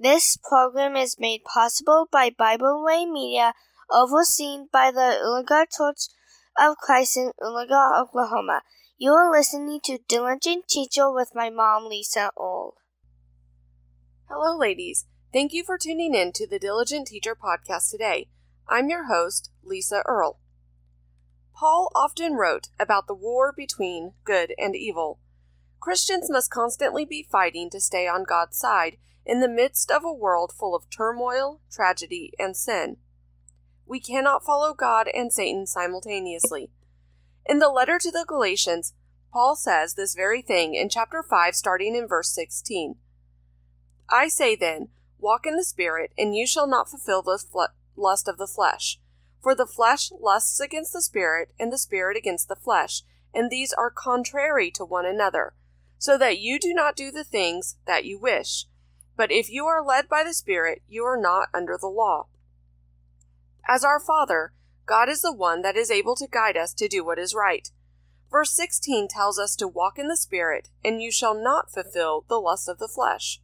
This program is made possible by Bible Way Media, overseen by the Illigar Church of Christ in Illigar, Oklahoma. You are listening to Diligent Teacher with my mom, Lisa Earl. Hello, ladies. Thank you for tuning in to the Diligent Teacher podcast today. I'm your host, Lisa Earl. Paul often wrote about the war between good and evil. Christians must constantly be fighting to stay on God's side in the midst of a world full of turmoil, tragedy, and sin. We cannot follow God and Satan simultaneously. In the letter to the Galatians, Paul says this very thing in chapter 5, starting in verse 16. I say then, walk in the Spirit, and you shall not fulfill the fle- lust of the flesh. For the flesh lusts against the Spirit, and the Spirit against the flesh, and these are contrary to one another, so that you do not do the things that you wish. But if you are led by the Spirit, you are not under the law. As our Father, God is the one that is able to guide us to do what is right. Verse 16 tells us to walk in the Spirit, and you shall not fulfill the lust of the flesh.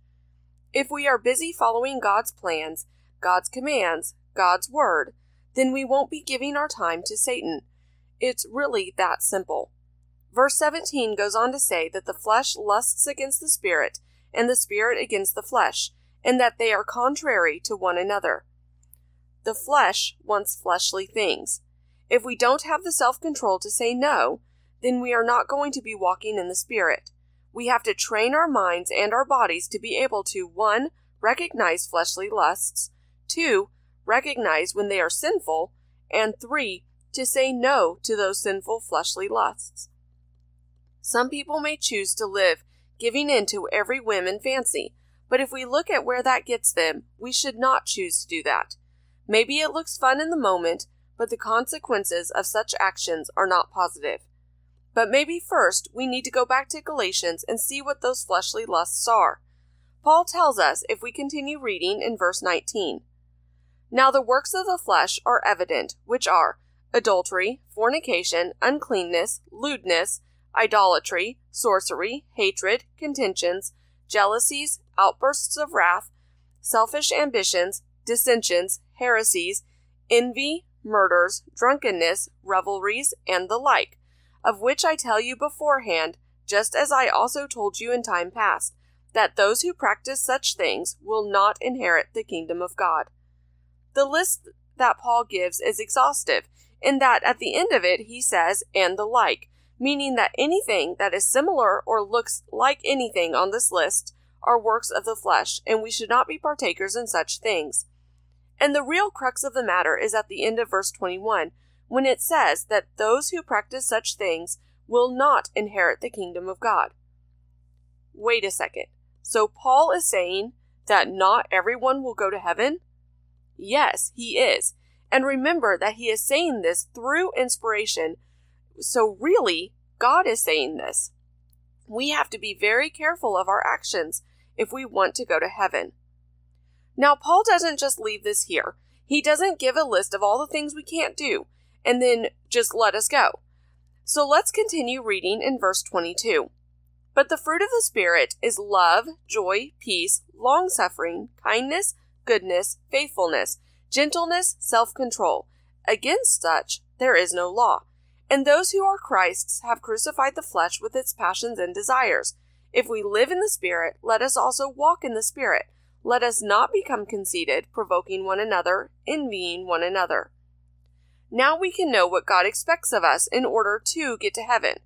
If we are busy following God's plans, God's commands, God's word, then we won't be giving our time to Satan. It's really that simple. Verse 17 goes on to say that the flesh lusts against the Spirit, and the spirit against the flesh, and that they are contrary to one another. The flesh wants fleshly things. If we don't have the self control to say no, then we are not going to be walking in the Spirit. We have to train our minds and our bodies to be able to 1. recognize fleshly lusts, 2. recognize when they are sinful, and 3. to say no to those sinful fleshly lusts. Some people may choose to live giving in to every whim and fancy. But if we look at where that gets them, we should not choose to do that. Maybe it looks fun in the moment, but the consequences of such actions are not positive. But maybe first we need to go back to Galatians and see what those fleshly lusts are. Paul tells us if we continue reading in verse 19. Now the works of the flesh are evident, which are adultery, fornication, uncleanness, lewdness, idolatry, sorcery, hatred, contentions, jealousies, outbursts of wrath, selfish ambitions, dissensions, heresies, envy, murders, drunkenness, revelries, and the like, of which I tell you beforehand, just as I also told you in time past, that those who practice such things will not inherit the kingdom of God. The list that Paul gives is exhaustive, in that at the end of it he says, and the like, meaning that anything that is similar or looks like anything on this list are works of the flesh, and we should not be partakers in such things. And the real crux of the matter is at the end of verse 21, when it says that those who practice such things will not inherit the kingdom of God. Wait a second. So Paul is saying that not everyone will go to heaven? Yes, he is. And remember that he is saying this through inspiration so, really, God is saying this. We have to be very careful of our actions if we want to go to heaven. Now, Paul doesn't just leave this here. He doesn't give a list of all the things we can't do and then just let us go. So let's continue reading in verse 22. But the fruit of the Spirit is love, joy, peace, long suffering, kindness, goodness, faithfulness, gentleness, self control. Against such there is no law. And those who are Christ's have crucified the flesh with its passions and desires. If we live in the Spirit, let us also walk in the Spirit. Let us not become conceited, provoking one another, envying one another. Now we can know what God expects of us in order to get to heaven.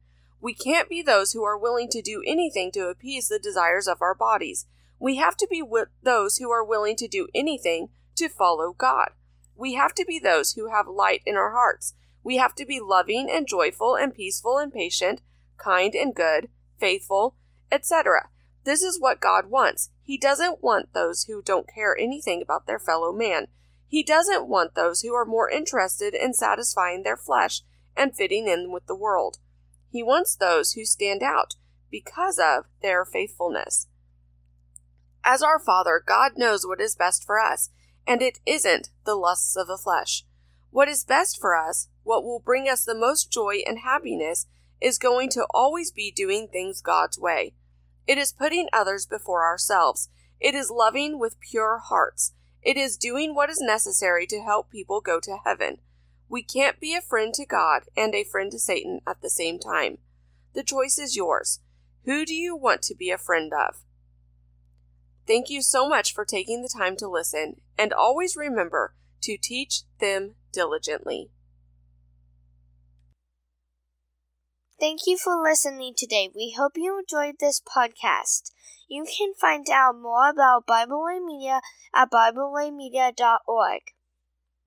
We can't be those who are willing to do anything to appease the desires of our bodies. We have to be those who are willing to do anything to follow God. We have to be those who have light in our hearts we have to be loving and joyful and peaceful and patient, kind and good, faithful, etc. This is what God wants. He doesn't want those who don't care anything about their fellow man. He doesn't want those who are more interested in satisfying their flesh and fitting in with the world. He wants those who stand out because of their faithfulness. As our Father, God knows what is best for us, and it isn't the lusts of the flesh. What is best for us, what will bring us the most joy and happiness, is going to always be doing things God's way. It is putting others before ourselves. It is loving with pure hearts. It is doing what is necessary to help people go to heaven. We can't be a friend to God and a friend to Satan at the same time. The choice is yours. Who do you want to be a friend of? Thank you so much for taking the time to listen, and always remember to teach them diligently. Thank you for listening today. We hope you enjoyed this podcast. You can find out more about Bible Way Media at BibleWayMedia.org.